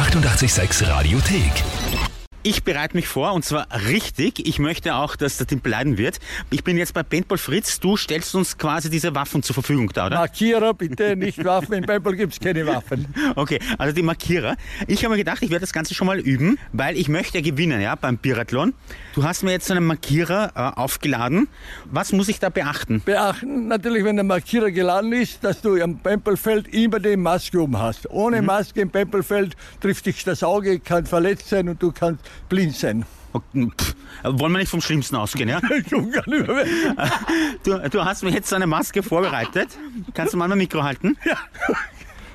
886 Radiothek. Ich bereite mich vor und zwar richtig. Ich möchte auch, dass der Timpel leiden wird. Ich bin jetzt bei Paintball Fritz. Du stellst uns quasi diese Waffen zur Verfügung da, oder? Markierer bitte, nicht Waffen. Im Paintball gibt es keine Waffen. Okay, also die Markierer. Ich habe mir gedacht, ich werde das Ganze schon mal üben, weil ich möchte gewinnen, ja, beim Biathlon. Du hast mir jetzt einen Markierer äh, aufgeladen. Was muss ich da beachten? Beachten natürlich, wenn der Markierer geladen ist, dass du am Paintballfeld immer die Maske um hast. Ohne Maske im Paintballfeld trifft dich das Auge, kann verletzt sein und du kannst blind sein. Okay, pff, wollen wir nicht vom Schlimmsten ausgehen, ja? Du, du hast mir jetzt eine Maske vorbereitet. Kannst du mal mein Mikro halten?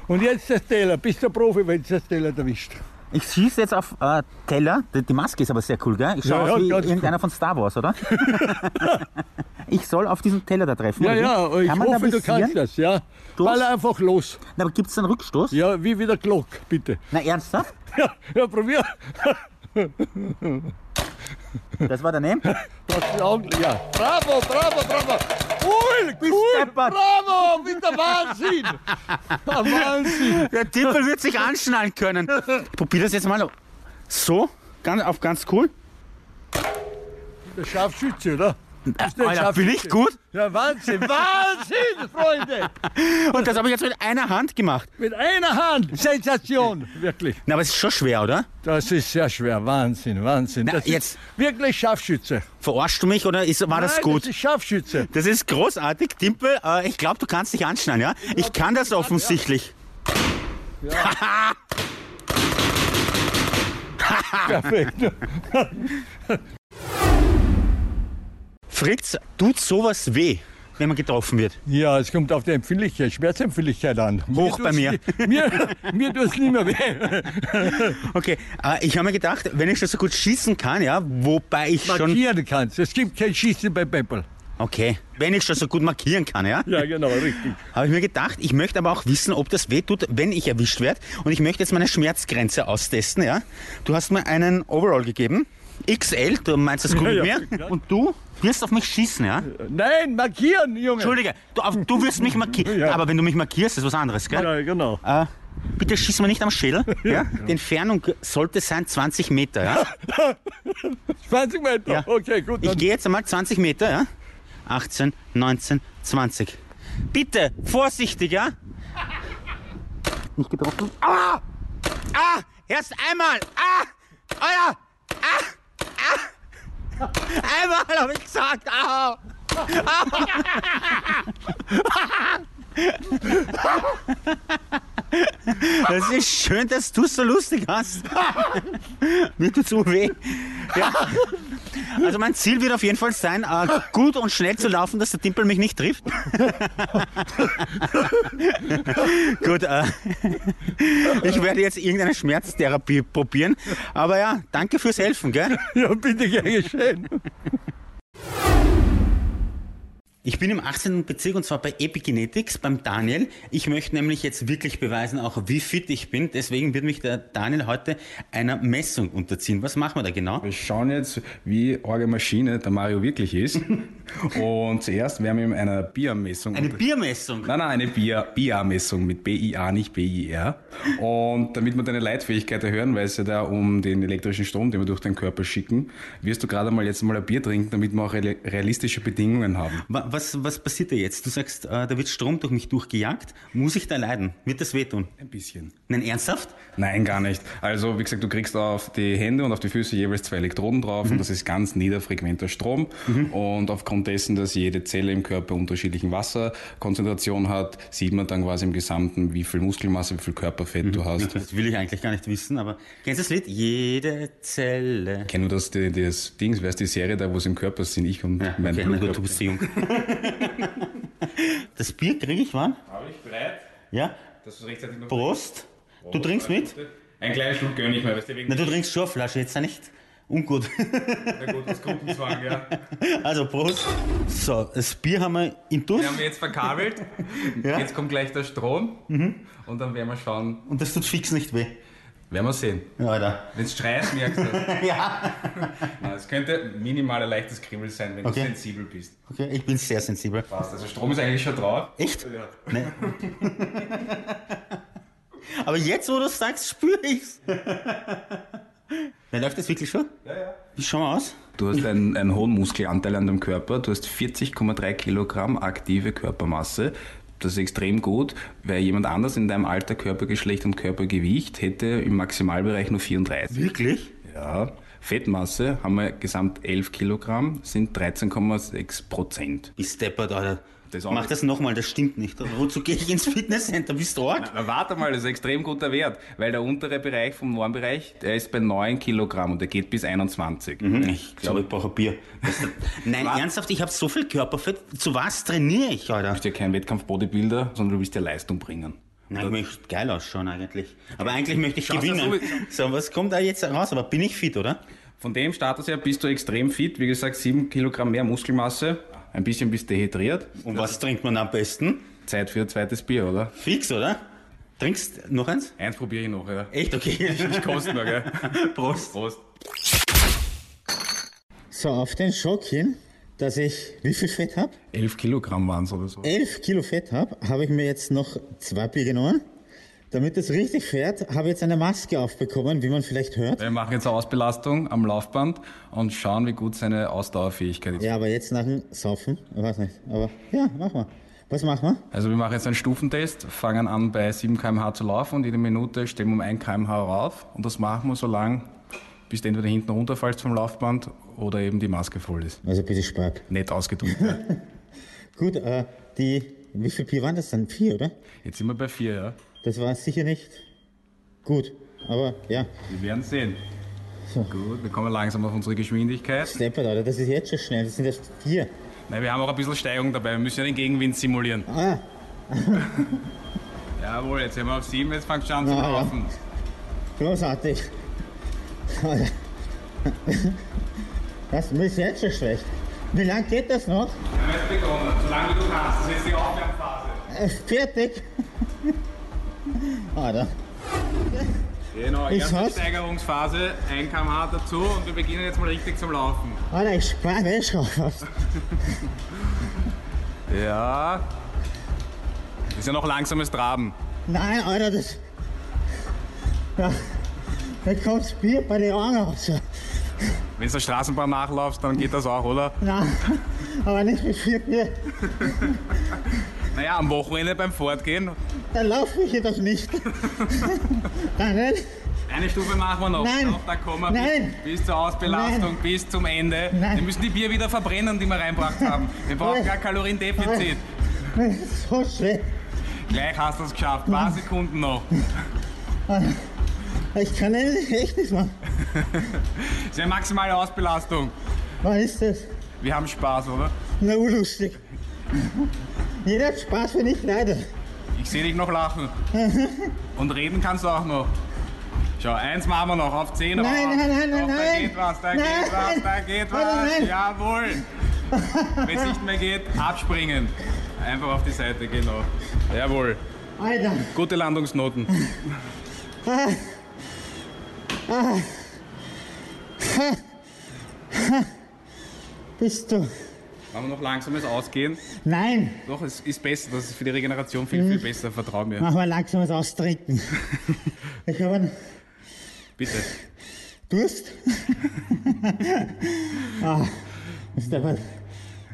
Und jetzt der Teller. Bist du Profi, wenn es der Teller erwischt? Ich schieße jetzt auf äh, Teller. Die, die Maske ist aber sehr cool, gell? Ich schaue Ja, aus ja, wie irgendeiner von Star Wars, oder? ich soll auf diesen Teller da treffen. Ja, ja, ich Kann man da hoffe, du kannst das, ja. Durch? Ball einfach los. Na, aber gibt es einen Rückstoß? Ja, wie wieder Glock, bitte. Na, ernsthaft? Ja, ja probier. Das war daneben? Das ist Augen- Ja. Bravo, bravo, bravo. Cool, cool, bravo, mit der Wahnsinn. Der Wahnsinn. Der Timpel wird sich anschnallen können. Ich probiere das jetzt mal so, ganz, auf ganz cool. Der Scharfschütze, oder? Ein Alter, bin ich gut? Ja, Wahnsinn, Wahnsinn, Freunde. Und das habe ich jetzt mit einer Hand gemacht. Mit einer Hand. Sensation, wirklich. Na, aber es ist schon schwer, oder? Das ist sehr schwer. Wahnsinn, Wahnsinn. Na, das jetzt- wirklich Scharfschütze. Verarschst du mich oder ist, war das Nein, gut? Das ist Scharfschütze. Das ist großartig, Timpel. Äh, ich glaube, du kannst dich anschnallen, ja? Ich kann das offensichtlich. Perfekt. Fritz, tut sowas weh, wenn man getroffen wird? Ja, es kommt auf die Empfindlichkeit, Schmerzempfindlichkeit an. Hoch bei mir. nie- Mir, mir tut es nicht mehr weh. Okay, äh, ich habe mir gedacht, wenn ich schon so gut schießen kann, ja, wobei ich schon... Markieren kannst. Es gibt kein Schießen bei Paintball. Okay, wenn ich schon so gut markieren kann, ja, Ja, genau, richtig. habe ich mir gedacht, ich möchte aber auch wissen, ob das weh tut, wenn ich erwischt werde. Und ich möchte jetzt meine Schmerzgrenze austesten, ja. Du hast mir einen Overall gegeben, XL, du meinst das gut Ja, mit ja. mir. Und du wirst auf mich schießen, ja. Nein, markieren, Junge. Entschuldige, du, auf, du wirst mich markieren. Ja. Aber wenn du mich markierst, ist was anderes, gell? Ja, genau. Äh, bitte schieß mir nicht am Schädel. Ja? Die Entfernung sollte sein 20 Meter. Ja? 20 Meter. Ja. Okay, gut. Ich gehe jetzt einmal 20 Meter. Ja? 18, 19, 20. Bitte, vorsichtig, ja? Nicht getroffen. Ah! Ah! Erst einmal! Ah! Ja! Ah! Einmal habe ich gesagt! Au! Das ist schön, dass du es so lustig hast. Mir tut's so weh. Ja. Also mein Ziel wird auf jeden Fall sein, äh, gut und schnell zu laufen, dass der Timpel mich nicht trifft. gut, äh, ich werde jetzt irgendeine Schmerztherapie probieren. Aber ja, danke fürs Helfen, gell? Ja, bitte, gern geschehen. Ich bin im 18. Bezirk und zwar bei Epigenetics beim Daniel. Ich möchte nämlich jetzt wirklich beweisen, auch wie fit ich bin. Deswegen wird mich der Daniel heute einer Messung unterziehen. Was machen wir da genau? Wir schauen jetzt, wie orge Maschine der Mario wirklich ist. Und zuerst werden wir ihm eine BIA-Messung. Eine Biermessung. Nein, nein, eine BIA BIA-Messung mit BIA, nicht BIR. Und damit wir deine Leitfähigkeit erhöhen, weil es ja da um den elektrischen Strom, den wir durch deinen Körper schicken, wirst du gerade mal jetzt mal ein Bier trinken, damit wir auch reali- realistische Bedingungen haben. Wa- Was, was passiert da jetzt? Du sagst, äh, da wird Strom durch mich durchgejagt. Muss ich da leiden? Wird das wehtun? Ein bisschen. Nein, ernsthaft? Nein, gar nicht. Also, wie gesagt, du kriegst auf die Hände und auf die Füße jeweils zwei Elektroden drauf und das ist ganz niederfrequenter Strom. Und aufgrund dessen, dass jede Zelle im Körper unterschiedlichen Wasserkonzentration hat, sieht man dann quasi im Gesamten, wie viel Muskelmasse, wie viel Körperfett du hast. Das will ich eigentlich gar nicht wissen, aber kennst du das Lied? Jede Zelle. Kenn du das, die, das Dings, wer ist die Serie da, wo es im Körper sind? Ich und Ja, mein okay, na gut, du bist jung. das Bier kriege ich wann? Habe ich bereit? Ja? Dass du rechtzeitig noch Prost. Du trinkst mit? Ein kleines Schluck gönn ich mir, weißt du, wegen Na, du trinkst schon eine Flasche, jetzt nicht. Ungut. der gut, das Gruppenzwang, ja. Also Prost. So, das Bier haben wir in Duss Wir haben jetzt verkabelt. Ja. Jetzt kommt gleich der Strom. Und dann werden wir schauen. und das tut fix nicht weh. Werden wir sehen. Ja, Alter. Wenn es schreit, merkst du. Ja. Nein, Es könnte minimal ein leichtes Kribbel sein, wenn Okay. du sensibel bist. Okay, ich bin sehr sensibel. Passt. Also Strom ist eigentlich schon drauf. Echt? Ja. Nee. Aber jetzt, wo du sagst, spüre ich's. Ja, läuft das wirklich schon? Ja, ja. Wie schauen wir aus? Du hast einen, einen hohen Muskelanteil an deinem Körper. Du hast 40,3 Kilogramm aktive Körpermasse. Das ist extrem gut, weil jemand anders in deinem Alter, Körpergeschlecht und Körpergewicht hätte im Maximalbereich nur 34. Wirklich? Ja. Fettmasse haben wir gesamt 11 Kilogramm, sind 13,6 Prozent. Bist deppert, Alter. Das Mach das nochmal, das stimmt nicht. Wozu gehe ich ins Fitnesscenter? Bist du arg? Na, warte mal, das ist ein extrem guter Wert, weil der untere Bereich vom Normbereich, der ist bei 9 Kilogramm und der geht bis 21. Ich glaube, ich brauche ein Bier. Nein, Was? ernsthaft, ich habe so viel Körperfett. Zu was trainiere ich, Alter? Du bist ja kein Wettkampf-Bodybuilder, sondern du willst ja Leistung bringen. Nein, ich möchte geil ausschauen eigentlich. Aber eigentlich möchte ich Schaust gewinnen. so- was kommt da jetzt raus? Aber bin ich fit, oder? Von dem Status her bist du extrem fit, wie gesagt, 7 Kilogramm mehr Muskelmasse, ein bisschen bist dehydriert. Und was trinkt man am besten? Zeit für ein zweites Bier, oder? Fix, oder? Trinkst noch eins? Eins probiere ich noch, ja. Echt? Okay. Ich koste noch, gell? Prost. Prost. So, auf den Schock hin, dass ich wie viel Fett habe? 11 Kilogramm waren es oder so. 11 Kilo Fett habe, habe ich mir jetzt noch zwei Bier genommen. Damit es richtig fährt, habe ich jetzt eine Maske aufbekommen, wie man vielleicht hört. Wir machen jetzt eine Ausbelastung am Laufband und schauen, wie gut seine Ausdauerfähigkeit ist. Ja, aber jetzt nach dem Saufen, ich weiß nicht, aber ja, machen wir. Was machen wir? Also wir machen jetzt einen Stufentest, fangen an bei 7 km/h zu laufen und jede Minute stellen wir um 1 km/h rauf. Und das machen wir so lang, bis du entweder hinten runterfallst vom Laufband oder eben die Maske voll ist. Also bitte Spark. Nett ausgedrückt. ja. Gut, äh, die, wie viel Bier waren das dann? Vier, oder? Jetzt sind wir bei 4, ja. Das war sicher nicht gut, aber ja, Wir werden sehen. Gut, wir kommen langsam auf unsere Geschwindigkeit. Steppert, Alter, das ist jetzt schon schnell, das sind erst vier. Nein, wir haben auch ein bisschen Steigung dabei. Wir müssen ja den Gegenwind simulieren. Ah, Jawohl, jetzt sind wir auf 7, jetzt fangst du an zu Ja, ja. laufen. großartig. Das ist jetzt schon schlecht. Wie lange geht das noch? Wir haben jetzt begonnen, solange du kannst. Das ist jetzt die Aufwärmphase. Äh, fertig. Alter. Genau, Ich erste Steigerungsphase, 1 km/h dazu und wir beginnen jetzt mal richtig zum Laufen. Alter, ich spare weg schon fast. Ja. Ist ja noch langsames Traben. Nein, Alter, das. Ja, da kommt Bier bei den Augen raus. Wenn du der Straßenbahn nachlaufst, dann geht das auch, oder? Nein, aber nicht mit vier Bier. Naja, am Wochenende beim Fortgehen. Da laufe ich jedoch nicht. Nein, Eine Stufe machen wir noch. Nein. Da kommen wir Nein. bis, bis zur Ausbelastung, Nein. bis zum Ende. Nein. Wir müssen die Bier wieder verbrennen, die wir reinbracht haben. Wir brauchen kein Kaloriendefizit. nein, so schwer. Gleich hast du es geschafft. Ein paar Sekunden noch. Ich kann echt nicht machen. Das ist eine maximale Ausbelastung. Was ist das? Wir haben Spaß, oder? Na, urlustig. Jeder hat Spaß, wenn ich leide. Ich sehe dich noch lachen. Und reden kannst du auch noch. Schau, eins machen wir noch auf 10 Nein, nein, nein, Doch, nein, Da nein. geht was, da Nein. geht was, da geht Nein, was. nein. Jawohl. Wenn es nicht mehr geht, abspringen. Einfach auf die Seite, genau. Jawohl. Alter. Gute Landungsnoten. Bist du? Machen wir noch langsames Ausgehen. Nein, Doch, es ist besser. Das ist für die Regeneration viel, viel besser. Vertrau mir. mach mal langsames Austrinken. Ich habe einen Bitte. Durst. ah, ist aber.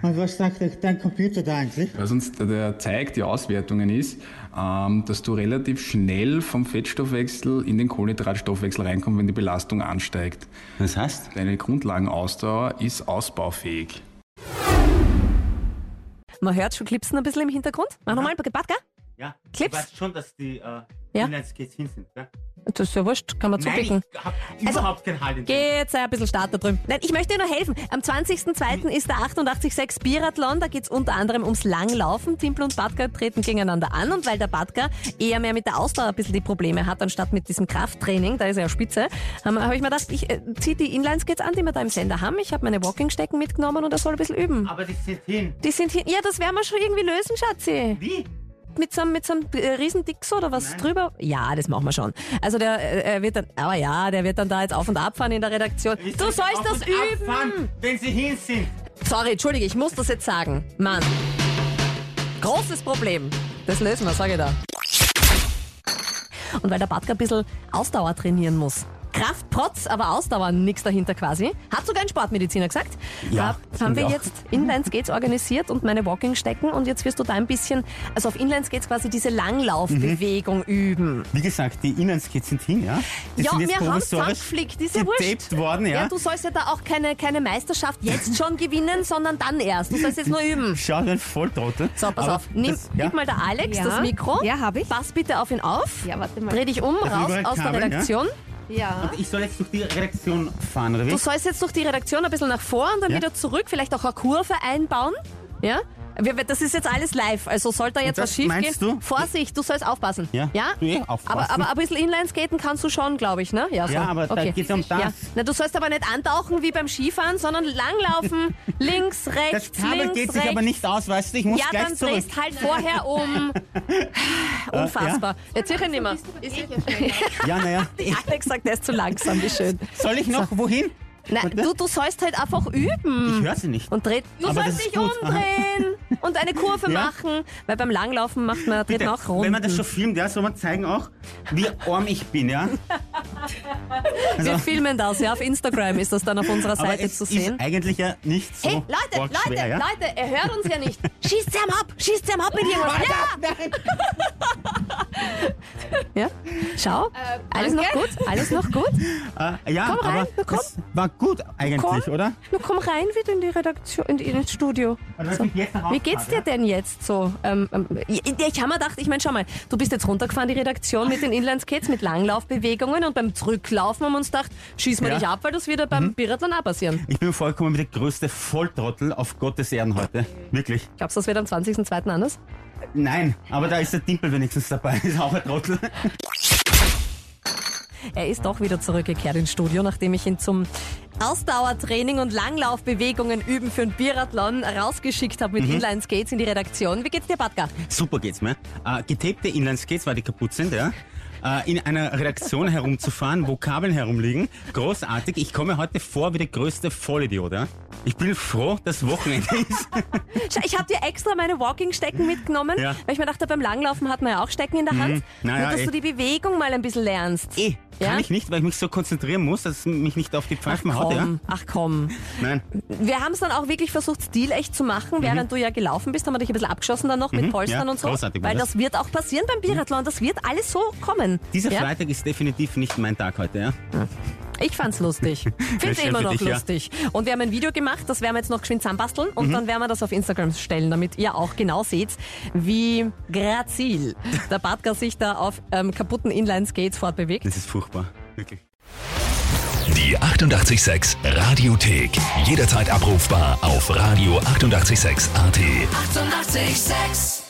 Und was sagt der- dein Computer da eigentlich? Was uns der zeigt, die Auswertungen ist, ähm, dass du relativ schnell vom Fettstoffwechsel in den Kohlenhydratstoffwechsel reinkommst, wenn die Belastung ansteigt. Das heißt? Deine Grundlagenausdauer ist ausbaufähig. Man hört schon Clipsen ein bisschen im Hintergrund. Mach nochmal, Badka. Ja. Clips? Du weißt schon, dass die äh, Ja. Inlineskates hin sind, gell? Das ist ja wurscht, kann man Nein, ich hab überhaupt keinen Halt in. Geht, sei ein bisschen Start da drüben. Nein, ich möchte dir nur helfen. Am 20.02. ist der 886 Biathlon. Da geht's unter anderem ums Langlaufen. Timpel und Badka treten gegeneinander an. Und weil der Badka eher mehr mit der Ausdauer ein bisschen die Probleme hat, anstatt mit diesem Krafttraining, da ist er ja spitze, habe hab ich mir gedacht, ich äh, zieh die Inlineskates an, die wir da im Sender haben. Ich habe meine Walking-Stecken mitgenommen und er soll ein bisschen üben. Aber die sind hin. Die sind hier, ja, das werden wir schon irgendwie lösen, Schatzi. Wie? Mit so einem, mit so einem äh, Riesendixo oder was drüber? Ja, das machen wir schon. Also der äh, wird dann, aber ja, der wird dann da jetzt auf und ab fahren in der Redaktion. Wie Du soll sollst ich das üben! abfahren, wenn sie hin sind. Sorry, entschuldige, ich muss das jetzt sagen. Mann. Großes Problem. Das lösen wir, sage ich da. und weil der Badger ein bisschen Ausdauer trainieren muss. Kraft, Protz, aber Ausdauer, nichts dahinter quasi. Hat sogar ein Sportmediziner gesagt. Ja, Da haben wir auch. jetzt Inline Skates organisiert und meine Walking stecken und jetzt wirst du da ein bisschen, also auf Inline Skates quasi diese Langlaufbewegung üben. Wie gesagt, die Inlineskates sind hin, ja? Die ja, sind jetzt wir haben zusammengeflickt, ist ja wurscht. worden, ja? du sollst ja da auch keine, keine Meisterschaft jetzt schon gewinnen, sondern dann erst. Du sollst jetzt nur üben. Schau, ein Volltrottel. So, pass Aber auf. Nimm, das- ja? gib mal der Alex Ja. das Mikro. Ja, hab ich. Pass bitte auf ihn auf. Ja, warte mal. Dreh dich um, ich raus aus der kabeln, ja? Ja. Ich soll jetzt durch die Redaktion fahren, oder wie? Du sollst jetzt durch die Redaktion ein bisschen nach vor und dann Ja. wieder zurück, vielleicht auch eine Kurve einbauen. Ja? Wir- Das ist jetzt alles live, also sollte da jetzt was das schief meinst gehen. du? Vorsicht, du sollst aufpassen. Ja, ja? du eh aufpassen. Aber, aber ein bisschen Inlineskaten kannst du schon, glaube ich, ne? Ja, so. Ja, aber da okay. geht's um das. Ja. Na, du sollst aber nicht antauchen wie beim Skifahren, sondern langlaufen, links, Das rechts, Kabel links, geht rechts. sich aber nicht aus, weißt du? Ich muss ja, gleich dann zurück. drehst halt vorher um. Unfassbar. Jetzt sicher nicht mehr. Ja, naja. Alex sagt, der ist zu langsam, wie schön. Soll ich noch wohin? Nein, du, du sollst halt einfach üben. Ich höre sie nicht. Und dreht, du Aber sollst dich gut. umdrehen und eine Kurve Ja. machen. Weil beim Langlaufen macht man, dreht Bitte, man auch Runden. wenn man das schon filmt, ja, soll man zeigen auch, wie arm ich bin, ja? Wir filmen das, ja, auf Instagram ist das dann auf unserer Also Seite zu sehen. ist eigentlich ja nicht so Hey, Leute, Leute, schwer, ja? Leute, er hört uns ja nicht. Schießt ihm ab, schießt ihm ab mit irgendwas. Ja! ja? Schau, alles noch gut, alles noch gut. Äh, ja, Komm rein, aber komm. das war gut eigentlich, Komm. oder? Na komm rein wieder in die Redaktion, in, in ins Studio. Also, So. Wie geht's dir denn jetzt so? Ähm, ähm, ich ich habe mir gedacht, ich meine, schau mal, du bist jetzt runtergefahren, die Redaktion mit den Inlineskates, mit Langlaufbewegungen und beim Zurücklaufen haben wir uns gedacht, schieß mal Ja. Mhm. dich ab, weil das wieder beim Biathlon auch passieren. Ich bin vollkommen wie der größte Volltrottel auf Gottes Erden heute. Wirklich. Glaubst du, das wird am 20.02. anders? Nein, aber da ist der Dimpel wenigstens dabei. Ist auch ein Trottel. Er ist doch wieder zurückgekehrt ins Studio, nachdem ich ihn zum Ausdauertraining und Langlaufbewegungen üben für einen Biathlon rausgeschickt habe mit Mhm. Inline-Skates in die Redaktion. Wie geht's dir, Batka? Super geht's mir. Äh, getapte Inlineskates, weil die kaputt sind, ja. Äh, in einer Redaktion herumzufahren, wo Kabeln herumliegen. Großartig. Ich komme heute vor wie der größte Vollidiot, ja. Ich bin froh, dass Wochenende ist. Schau, Ich habe dir extra meine Walking-Stecken mitgenommen, Ja. weil ich mir dachte, beim Langlaufen hat man ja auch Stecken in der Hand. Na Nur, ja, dass eh. du die Bewegung mal ein bisschen lernst. Eh, kann Ja? ich nicht, weil ich mich so konzentrieren muss, dass es mich nicht auf die Ach Pfeifen haut, ja. komm, ach komm. Nein. Wir haben es dann auch wirklich versucht, stilecht zu machen. Während du ja gelaufen bist, haben wir dich ein bisschen abgeschossen dann noch mit Polstern Mhm. ja, und so. großartig Weil das. das wird auch passieren beim Biathlon. Das wird alles so kommen. Dieser? Freitag ist definitiv nicht mein Tag heute, ja. Ich fand's lustig. Find's immer noch dich, ja. lustig. Und wir haben ein Video gemacht, das werden wir jetzt noch geschwind zusammenbasteln und Mhm. dann werden wir das auf Instagram stellen, damit ihr auch genau seht, wie grazil der Badger sich da auf ähm, kaputten Inline-Skates fortbewegt. Das ist furchtbar. Wirklich. Die 886 Radiothek. Jederzeit abrufbar auf radio886.at. 886! 886